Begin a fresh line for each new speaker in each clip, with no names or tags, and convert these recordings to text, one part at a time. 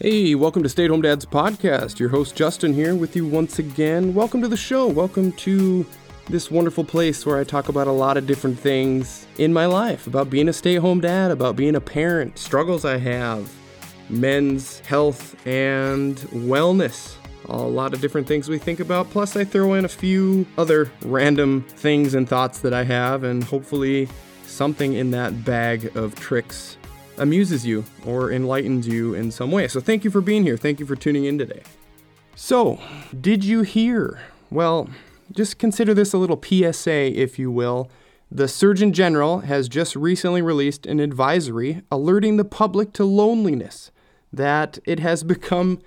Hey, welcome to Stay at Home Dad's podcast. Your host Justin here with you once again. Welcome to the show. Welcome to this wonderful place where I talk about a lot of different things in my life about being a stay at home dad, about being a parent, struggles I have, men's health and wellness. A lot of different things we think about. Plus, I throw in a few other random things and thoughts that I have, and hopefully, something in that bag of tricks amuses you or enlightens you in some way. So, thank you for being here. Thank you for tuning in today. So, did you hear? Well, just consider this a little PSA, if you will. The Surgeon General has just recently released an advisory alerting the public to loneliness, that it has become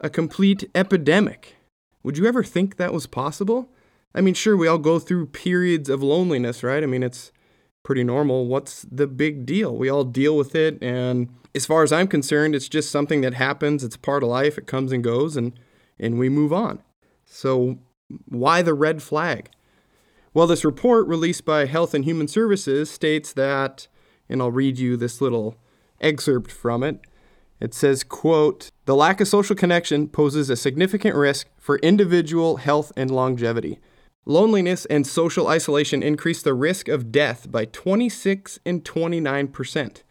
a complete epidemic. Would you ever think that was possible? I mean, sure, we all go through periods of loneliness, right? I mean, it's pretty normal. What's the big deal? We all deal with it. And as far as I'm concerned, it's just something that happens. It's part of life. It comes and goes, and, and we move on. So, why the red flag? Well, this report released by Health and Human Services states that, and I'll read you this little excerpt from it. It says, quote, "The lack of social connection poses a significant risk for individual health and longevity. Loneliness and social isolation increase the risk of death by 26 and 29%.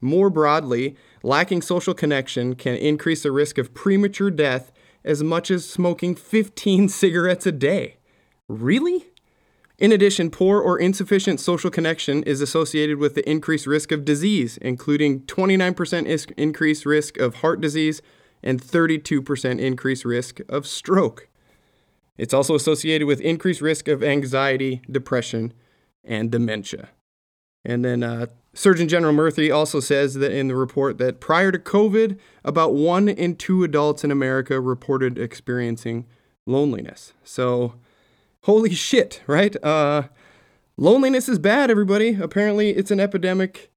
More broadly, lacking social connection can increase the risk of premature death as much as smoking 15 cigarettes a day." Really? In addition, poor or insufficient social connection is associated with the increased risk of disease, including 29% is- increased risk of heart disease and 32% increased risk of stroke. It's also associated with increased risk of anxiety, depression, and dementia. And then uh, Surgeon General Murthy also says that in the report that prior to COVID, about one in two adults in America reported experiencing loneliness. So, holy shit, right? Uh, loneliness is bad, everybody. Apparently, it's an epidemic,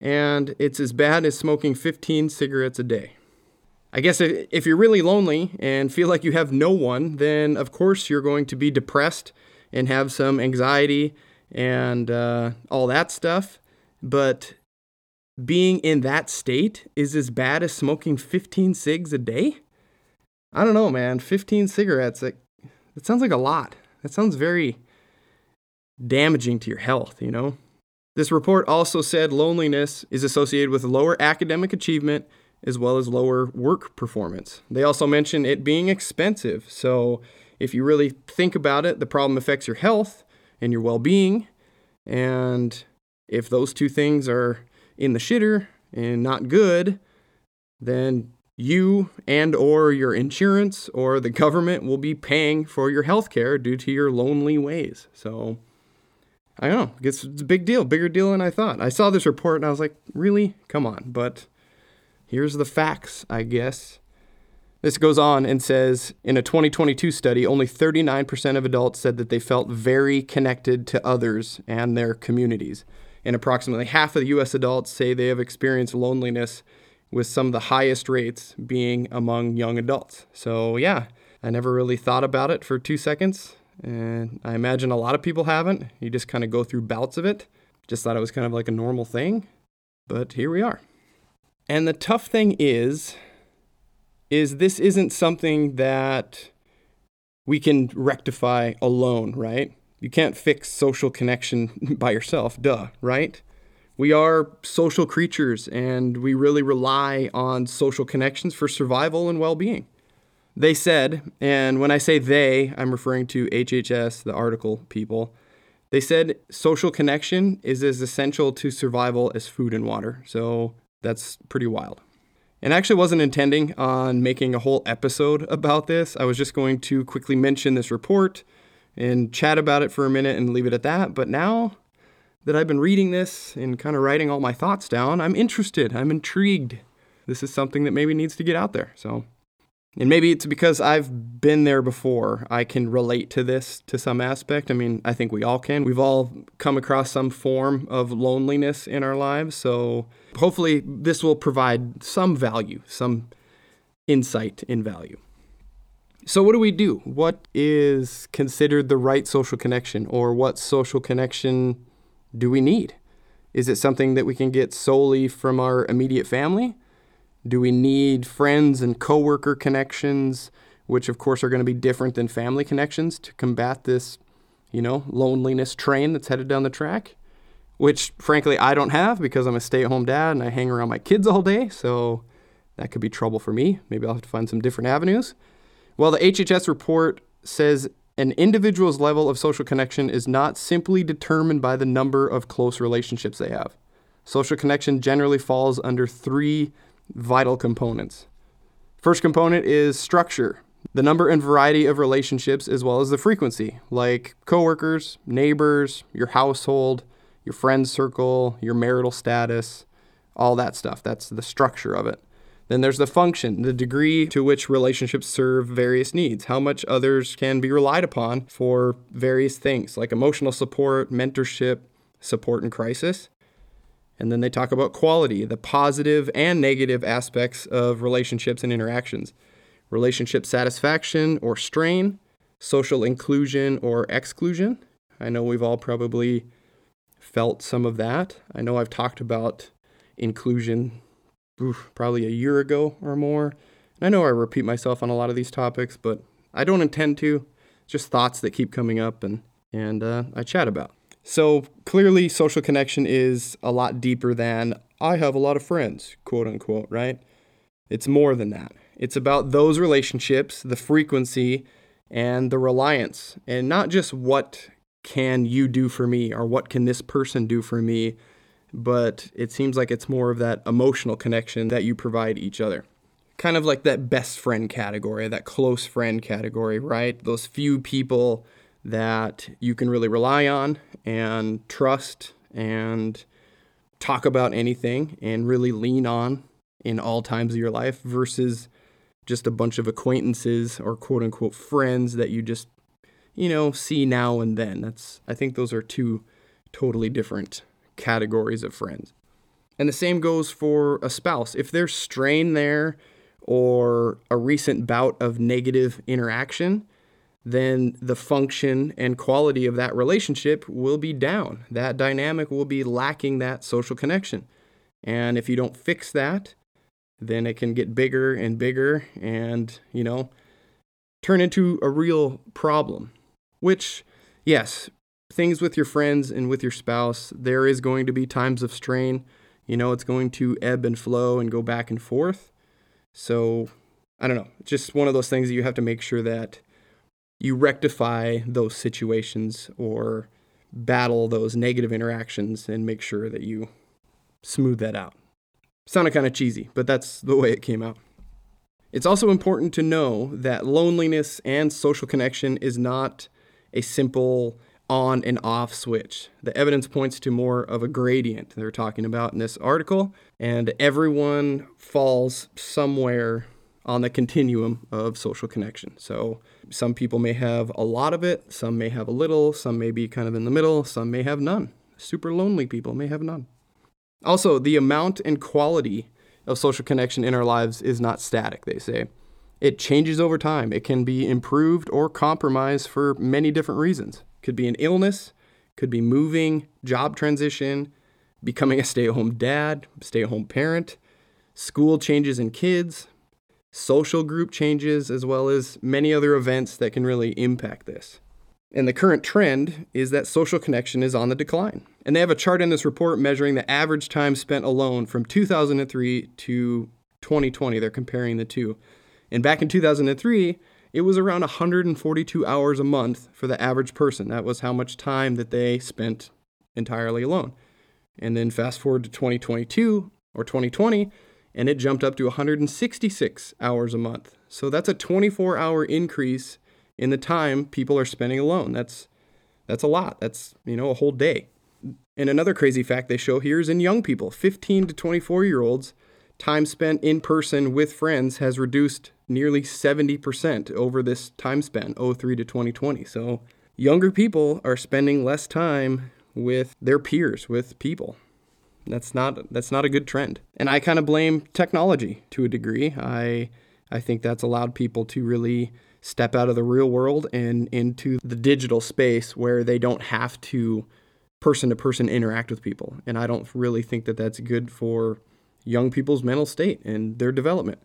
and it's as bad as smoking 15 cigarettes a day. I guess if you're really lonely and feel like you have no one, then of course you're going to be depressed and have some anxiety and uh, all that stuff. But being in that state is as bad as smoking 15 cigs a day? I don't know, man. 15 cigarettes, that, that sounds like a lot. That sounds very damaging to your health, you know? This report also said loneliness is associated with lower academic achievement as well as lower work performance. They also mention it being expensive. So, if you really think about it, the problem affects your health and your well being. And if those two things are in the shitter and not good, then you and or your insurance or the government will be paying for your health care due to your lonely ways. So I don't know. It's, it's a big deal, bigger deal than I thought. I saw this report and I was like, really? Come on. But here's the facts, I guess. This goes on and says in a 2022 study, only 39% of adults said that they felt very connected to others and their communities. And approximately half of the US adults say they have experienced loneliness, with some of the highest rates being among young adults. So, yeah, I never really thought about it for two seconds. And I imagine a lot of people haven't. You just kind of go through bouts of it. Just thought it was kind of like a normal thing. But here we are. And the tough thing is, is this isn't something that we can rectify alone, right? You can't fix social connection by yourself, duh, right? We are social creatures and we really rely on social connections for survival and well being. They said, and when I say they, I'm referring to HHS, the article people. They said social connection is as essential to survival as food and water. So that's pretty wild. And I actually wasn't intending on making a whole episode about this. I was just going to quickly mention this report and chat about it for a minute and leave it at that. But now that I've been reading this and kind of writing all my thoughts down, I'm interested. I'm intrigued. This is something that maybe needs to get out there. So, and maybe it's because I've been there before. I can relate to this to some aspect. I mean, I think we all can. We've all come across some form of loneliness in our lives. So, hopefully, this will provide some value, some insight in value. So, what do we do? What is considered the right social connection, or what social connection do we need? Is it something that we can get solely from our immediate family? Do we need friends and coworker connections, which of course are going to be different than family connections to combat this, you know, loneliness train that's headed down the track? Which frankly I don't have because I'm a stay-at-home dad and I hang around my kids all day, so that could be trouble for me. Maybe I'll have to find some different avenues. Well, the HHS report says an individual's level of social connection is not simply determined by the number of close relationships they have. Social connection generally falls under three vital components. First component is structure, the number and variety of relationships as well as the frequency, like coworkers, neighbors, your household, your friend circle, your marital status, all that stuff. That's the structure of it. Then there's the function, the degree to which relationships serve various needs, how much others can be relied upon for various things like emotional support, mentorship, support in crisis. And then they talk about quality, the positive and negative aspects of relationships and interactions, relationship satisfaction or strain, social inclusion or exclusion. I know we've all probably felt some of that. I know I've talked about inclusion oof, probably a year ago or more. And I know I repeat myself on a lot of these topics, but I don't intend to. Just thoughts that keep coming up and, and uh, I chat about. So clearly, social connection is a lot deeper than I have a lot of friends, quote unquote, right? It's more than that. It's about those relationships, the frequency, and the reliance, and not just what can you do for me or what can this person do for me, but it seems like it's more of that emotional connection that you provide each other. Kind of like that best friend category, that close friend category, right? Those few people that you can really rely on and trust and talk about anything and really lean on in all times of your life versus just a bunch of acquaintances or quote unquote friends that you just, you know, see now and then. That's I think those are two totally different categories of friends. And the same goes for a spouse. If there's strain there or a recent bout of negative interaction, then the function and quality of that relationship will be down. That dynamic will be lacking that social connection. And if you don't fix that, then it can get bigger and bigger and, you know, turn into a real problem. Which, yes, things with your friends and with your spouse, there is going to be times of strain. You know, it's going to ebb and flow and go back and forth. So, I don't know, just one of those things that you have to make sure that you rectify those situations or battle those negative interactions and make sure that you smooth that out. Sounded kind of cheesy, but that's the way it came out. It's also important to know that loneliness and social connection is not a simple on and off switch. The evidence points to more of a gradient they're talking about in this article, and everyone falls somewhere on the continuum of social connection. So some people may have a lot of it, some may have a little, some may be kind of in the middle, some may have none. Super lonely people may have none. Also, the amount and quality of social connection in our lives is not static, they say. It changes over time. It can be improved or compromised for many different reasons. Could be an illness, could be moving, job transition, becoming a stay at home dad, stay at home parent, school changes in kids, social group changes, as well as many other events that can really impact this. And the current trend is that social connection is on the decline. And they have a chart in this report measuring the average time spent alone from 2003 to 2020. They're comparing the two. And back in 2003, it was around 142 hours a month for the average person. That was how much time that they spent entirely alone. And then fast forward to 2022 or 2020, and it jumped up to 166 hours a month. So that's a 24 hour increase in the time people are spending alone. That's that's a lot. That's, you know, a whole day. And another crazy fact they show here is in young people, 15 to 24 year olds, time spent in person with friends has reduced nearly 70% over this time span, 03 to 2020. So younger people are spending less time with their peers, with people. That's not that's not a good trend. And I kind of blame technology to a degree. I I think that's allowed people to really step out of the real world and into the digital space where they don't have to person to person interact with people. And I don't really think that that's good for young people's mental state and their development.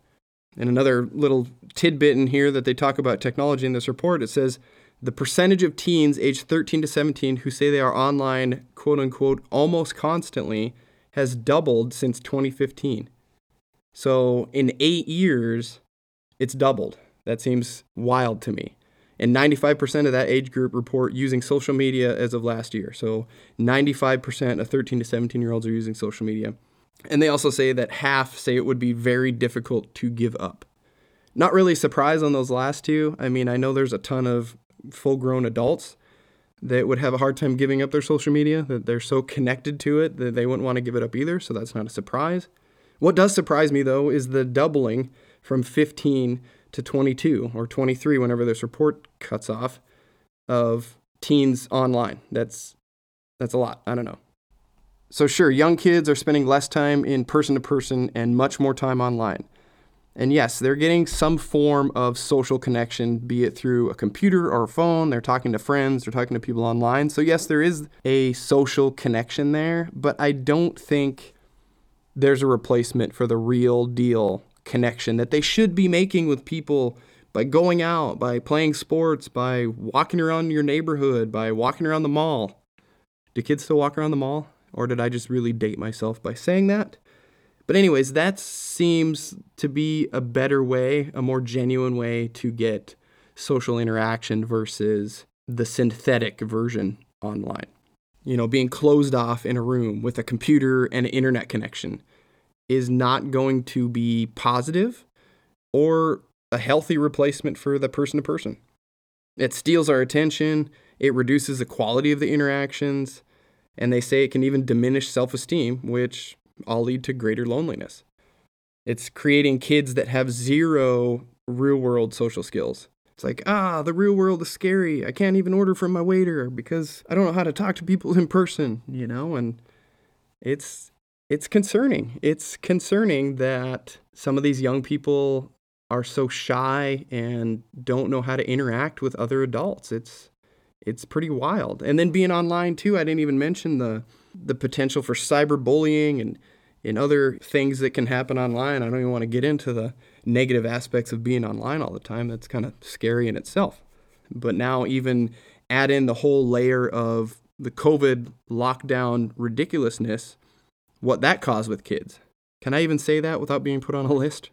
And another little tidbit in here that they talk about technology in this report it says the percentage of teens aged 13 to 17 who say they are online, quote unquote, almost constantly has doubled since 2015. So in eight years, it's doubled. That seems wild to me. And 95% of that age group report using social media as of last year. So 95% of 13 to 17 year olds are using social media. And they also say that half say it would be very difficult to give up. Not really surprised on those last two. I mean, I know there's a ton of full grown adults that would have a hard time giving up their social media, that they're so connected to it that they wouldn't want to give it up either. So that's not a surprise. What does surprise me, though, is the doubling from 15 to 22 or 23, whenever this report cuts off, of teens online. That's that's a lot. I don't know. So sure, young kids are spending less time in person to person and much more time online. And yes, they're getting some form of social connection, be it through a computer or a phone. They're talking to friends, they're talking to people online. So, yes, there is a social connection there, but I don't think there's a replacement for the real deal connection that they should be making with people by going out, by playing sports, by walking around your neighborhood, by walking around the mall. Do kids still walk around the mall? Or did I just really date myself by saying that? But, anyways, that seems to be a better way, a more genuine way to get social interaction versus the synthetic version online. You know, being closed off in a room with a computer and an internet connection is not going to be positive or a healthy replacement for the person to person. It steals our attention, it reduces the quality of the interactions, and they say it can even diminish self esteem, which all lead to greater loneliness. It's creating kids that have zero real world social skills. It's like, ah, the real world is scary. I can't even order from my waiter because I don't know how to talk to people in person, you know? And it's it's concerning. It's concerning that some of these young people are so shy and don't know how to interact with other adults. It's it's pretty wild. And then being online too, I didn't even mention the the potential for cyberbullying and and other things that can happen online. I don't even want to get into the negative aspects of being online all the time. That's kind of scary in itself. But now even add in the whole layer of the COVID lockdown ridiculousness, what that caused with kids. Can I even say that without being put on a list?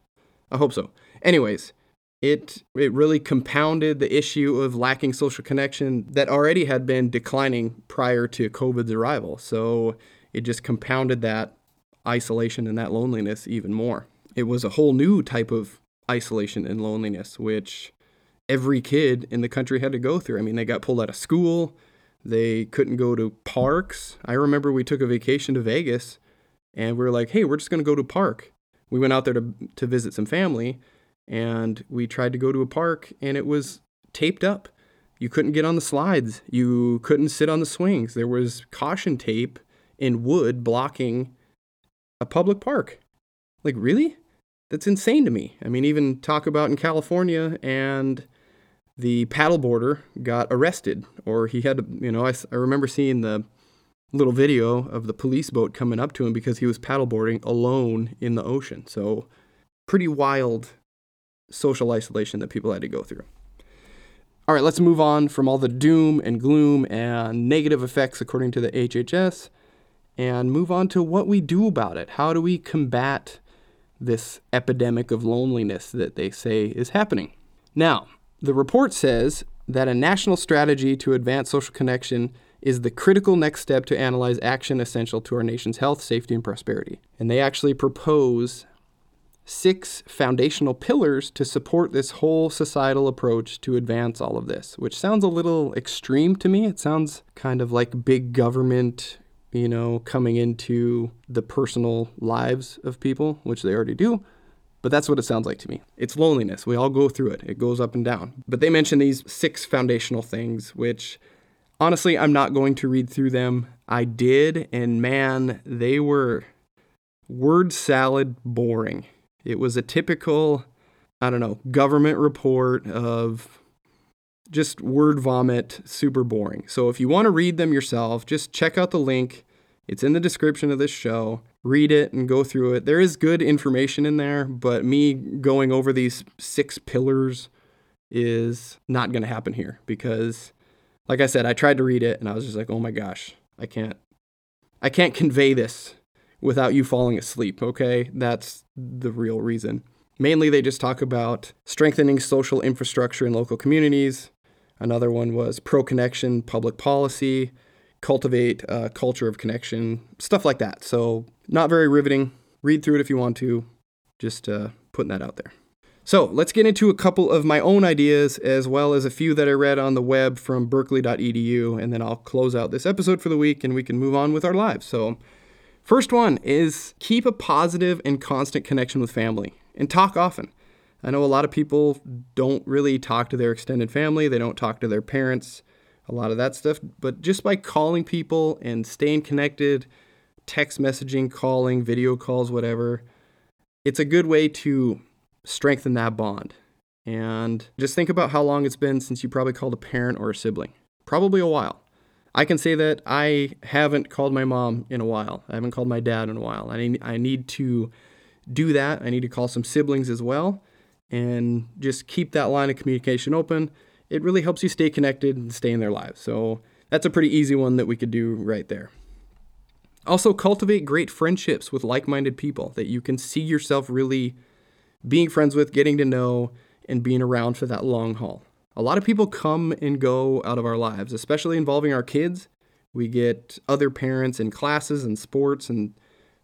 I hope so. Anyways, it it really compounded the issue of lacking social connection that already had been declining prior to COVID's arrival. So it just compounded that isolation and that loneliness even more. It was a whole new type of isolation and loneliness, which every kid in the country had to go through. I mean, they got pulled out of school, they couldn't go to parks. I remember we took a vacation to Vegas and we were like, hey, we're just going to go to park. We went out there to, to visit some family and we tried to go to a park and it was taped up. You couldn't get on the slides. You couldn't sit on the swings. There was caution tape in wood blocking a public park. Like, really? That's insane to me. I mean, even talk about in California and the paddleboarder got arrested, or he had, to you know, I, I remember seeing the little video of the police boat coming up to him because he was paddleboarding alone in the ocean. So, pretty wild social isolation that people had to go through. All right, let's move on from all the doom and gloom and negative effects according to the HHS and move on to what we do about it. How do we combat this epidemic of loneliness that they say is happening? Now, the report says that a national strategy to advance social connection is the critical next step to analyze action essential to our nation's health, safety, and prosperity. And they actually propose six foundational pillars to support this whole societal approach to advance all of this, which sounds a little extreme to me. It sounds kind of like big government, you know, coming into the personal lives of people, which they already do. But that's what it sounds like to me. It's loneliness. We all go through it, it goes up and down. But they mention these six foundational things, which honestly, I'm not going to read through them. I did, and man, they were word salad boring. It was a typical, I don't know, government report of just word vomit, super boring. So if you want to read them yourself, just check out the link. It's in the description of this show. read it and go through it. There is good information in there, but me going over these six pillars is not going to happen here because like I said, I tried to read it and I was just like, "Oh my gosh, I can't I can't convey this without you falling asleep, okay? That's the real reason. Mainly they just talk about strengthening social infrastructure in local communities. Another one was pro connection public policy, cultivate a culture of connection, stuff like that. So, not very riveting. Read through it if you want to. Just uh, putting that out there. So, let's get into a couple of my own ideas as well as a few that I read on the web from berkeley.edu, and then I'll close out this episode for the week and we can move on with our lives. So, first one is keep a positive and constant connection with family and talk often. I know a lot of people don't really talk to their extended family, they don't talk to their parents a lot of that stuff. But just by calling people and staying connected, text messaging, calling, video calls, whatever, it's a good way to strengthen that bond. And just think about how long it's been since you probably called a parent or a sibling. Probably a while. I can say that I haven't called my mom in a while. I haven't called my dad in a while. I need, I need to do that. I need to call some siblings as well and just keep that line of communication open it really helps you stay connected and stay in their lives. So that's a pretty easy one that we could do right there. Also, cultivate great friendships with like minded people that you can see yourself really being friends with, getting to know, and being around for that long haul. A lot of people come and go out of our lives, especially involving our kids. We get other parents in classes and sports, and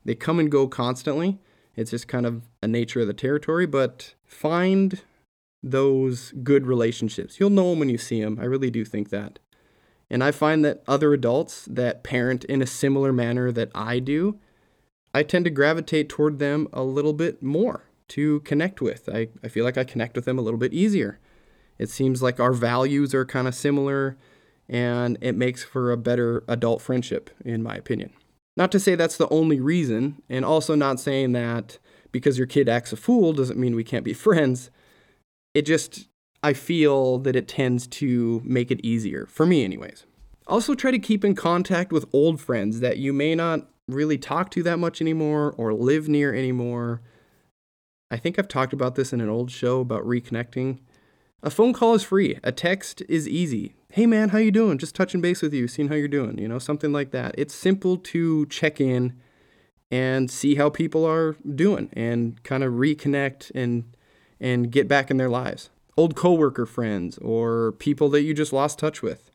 they come and go constantly. It's just kind of a nature of the territory, but find those good relationships. You'll know them when you see them. I really do think that. And I find that other adults that parent in a similar manner that I do, I tend to gravitate toward them a little bit more to connect with. I, I feel like I connect with them a little bit easier. It seems like our values are kind of similar and it makes for a better adult friendship, in my opinion. Not to say that's the only reason, and also not saying that because your kid acts a fool doesn't mean we can't be friends it just, I feel that it tends to make it easier, for me, anyways. Also, try to keep in contact with old friends that you may not really talk to that much anymore or live near anymore. I think I've talked about this in an old show about reconnecting. A phone call is free. A text is easy. Hey man, how you doing? Just touching base with you, seeing how you're doing, you know, something like that. It's simple to check in and see how people are doing and kind of reconnect and and get back in their lives. Old coworker friends or people that you just lost touch with.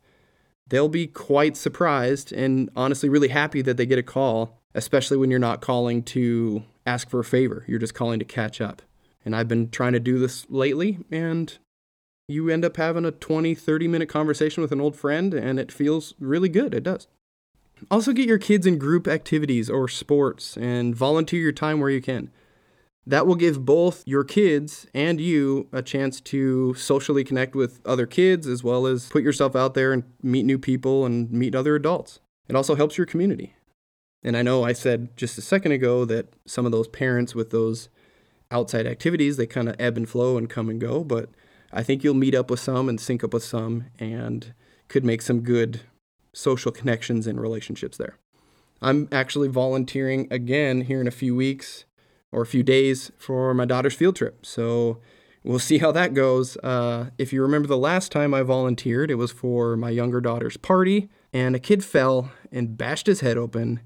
They'll be quite surprised and honestly really happy that they get a call, especially when you're not calling to ask for a favor. You're just calling to catch up. And I've been trying to do this lately, and you end up having a 20, 30 minute conversation with an old friend, and it feels really good. It does. Also, get your kids in group activities or sports and volunteer your time where you can that will give both your kids and you a chance to socially connect with other kids as well as put yourself out there and meet new people and meet other adults. It also helps your community. And I know I said just a second ago that some of those parents with those outside activities, they kind of ebb and flow and come and go, but I think you'll meet up with some and sync up with some and could make some good social connections and relationships there. I'm actually volunteering again here in a few weeks or a few days for my daughter's field trip. So we'll see how that goes. Uh, if you remember the last time I volunteered, it was for my younger daughter's party, and a kid fell and bashed his head open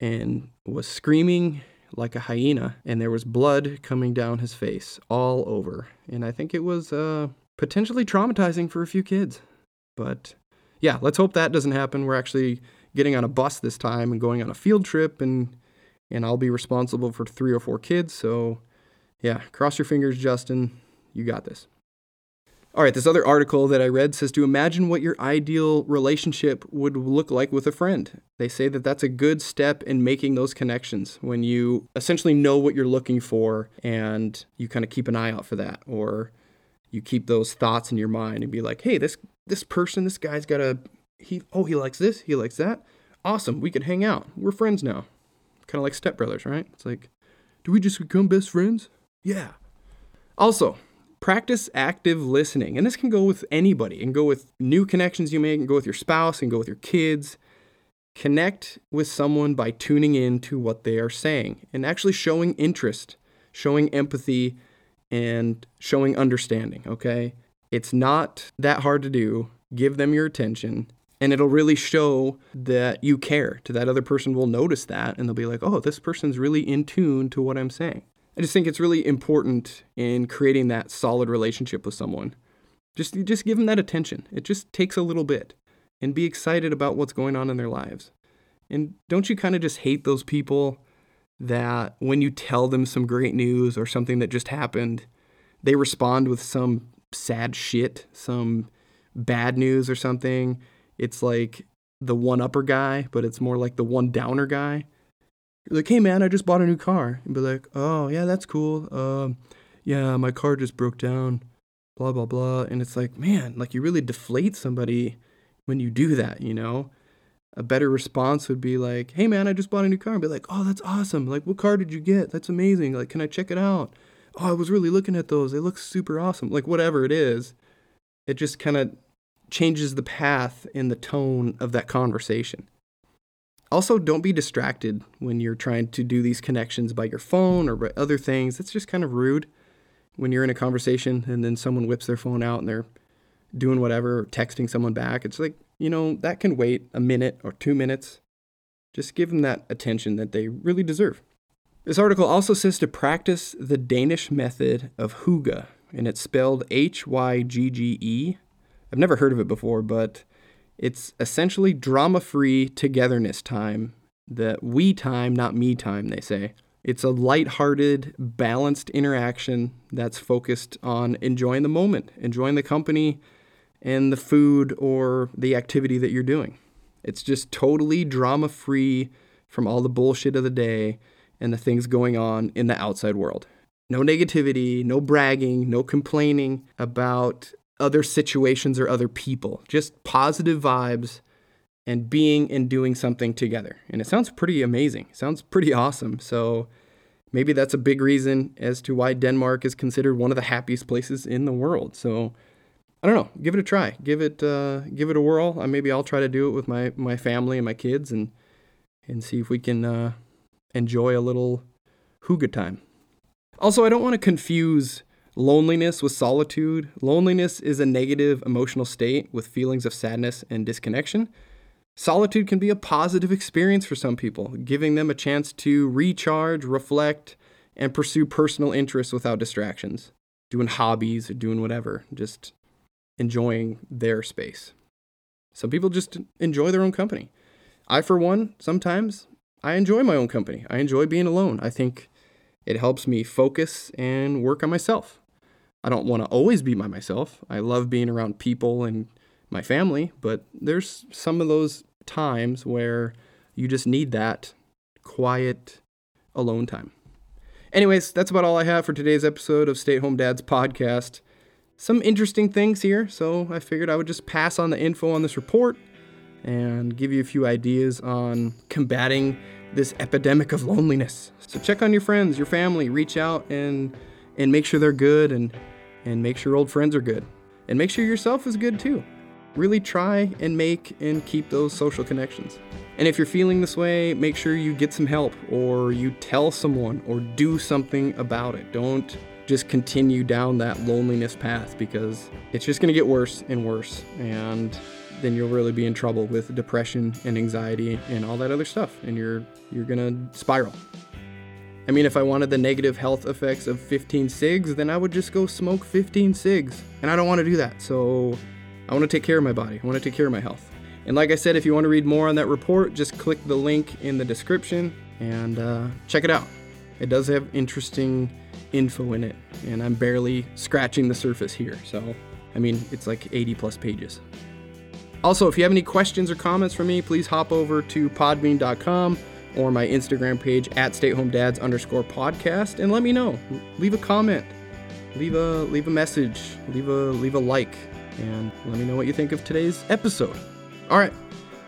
and was screaming like a hyena, and there was blood coming down his face all over. And I think it was uh, potentially traumatizing for a few kids. But yeah, let's hope that doesn't happen. We're actually getting on a bus this time and going on a field trip and and I'll be responsible for three or four kids. So, yeah, cross your fingers, Justin. You got this. All right, this other article that I read says to imagine what your ideal relationship would look like with a friend. They say that that's a good step in making those connections when you essentially know what you're looking for and you kind of keep an eye out for that or you keep those thoughts in your mind and be like, "Hey, this this person, this guy's got a he oh, he likes this, he likes that. Awesome, we could hang out. We're friends now." Kind of like stepbrothers, right? It's like, do we just become best friends? Yeah. Also, practice active listening. And this can go with anybody. and go with new connections you make, and go with your spouse, and go with your kids. Connect with someone by tuning in to what they are saying and actually showing interest, showing empathy, and showing understanding, okay? It's not that hard to do. Give them your attention, and it'll really show that you care. To that other person will notice that, and they'll be like, oh, this person's really in tune to what I'm saying. I just think it's really important in creating that solid relationship with someone. Just, just give them that attention. It just takes a little bit and be excited about what's going on in their lives. And don't you kind of just hate those people that when you tell them some great news or something that just happened, they respond with some sad shit, some bad news or something? It's like the one upper guy, but it's more like the one downer guy. Like, hey man, I just bought a new car. And be like, oh yeah, that's cool. Um, yeah, my car just broke down. Blah blah blah. And it's like, man, like you really deflate somebody when you do that, you know? A better response would be like, hey man, I just bought a new car. And be like, oh, that's awesome. Like, what car did you get? That's amazing. Like, can I check it out? Oh, I was really looking at those. They look super awesome. Like, whatever it is, it just kind of changes the path and the tone of that conversation. Also, don't be distracted when you're trying to do these connections by your phone or by other things. That's just kind of rude when you're in a conversation and then someone whips their phone out and they're doing whatever, or texting someone back. It's like, you know, that can wait a minute or two minutes. Just give them that attention that they really deserve. This article also says to practice the Danish method of hygge, and it's spelled H Y G G E. I've never heard of it before, but it's essentially drama free togetherness time. The we time, not me time, they say. It's a light-hearted, balanced interaction that's focused on enjoying the moment, enjoying the company, and the food or the activity that you're doing. It's just totally drama free from all the bullshit of the day and the things going on in the outside world. No negativity, no bragging, no complaining about other situations or other people. Just positive vibes and being and doing something together. And it sounds pretty amazing. sounds pretty awesome. So maybe that's a big reason as to why Denmark is considered one of the happiest places in the world. So I don't know. Give it a try. Give it uh, give it a whirl. Uh, maybe I'll try to do it with my my family and my kids and and see if we can uh, enjoy a little hygge time. Also, I don't want to confuse loneliness with solitude. Loneliness is a negative emotional state with feelings of sadness and disconnection. Solitude can be a positive experience for some people, giving them a chance to recharge, reflect, and pursue personal interests without distractions. Doing hobbies doing whatever. Just enjoying their space. Some people just enjoy their own company. I, for one, sometimes I enjoy my own company. I enjoy being alone. I think it helps me focus and work on myself. I don't want to always be by myself. I love being around people and my family, but there's some of those times where you just need that quiet alone time. Anyways, that's about all I have for today's episode of Stay Home Dad's podcast some interesting things here, so I figured I would just pass on the info on this report and give you a few ideas on combating this epidemic of loneliness. So check on your friends, your family, reach out and and make sure they're good and and make sure old friends are good. And make sure yourself is good too. Really try and make and keep those social connections. And if you're feeling this way, make sure you get some help or you tell someone or do something about it. Don't just continue down that loneliness path because it's just going to get worse and worse. And then you'll really be in trouble with depression and anxiety and all that other stuff. And you're, you're going to spiral. I mean, if I wanted the negative health effects of 15 cigs, then I would just go smoke 15 cigs. And I don't want to do that. So I want to take care of my body. I want to take care of my health. And like I said, if you want to read more on that report, just click the link in the description and uh, check it out. It does have interesting info in it, and I'm barely scratching the surface here. So, I mean, it's like 80 plus pages. Also, if you have any questions or comments for me, please hop over to podbean.com or my Instagram page at stayhomedads underscore podcast and let me know. Leave a comment, leave a leave a message, leave a leave a like, and let me know what you think of today's episode. All right,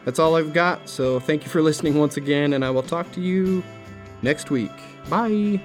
that's all I've got. So thank you for listening once again, and I will talk to you next week. Bye.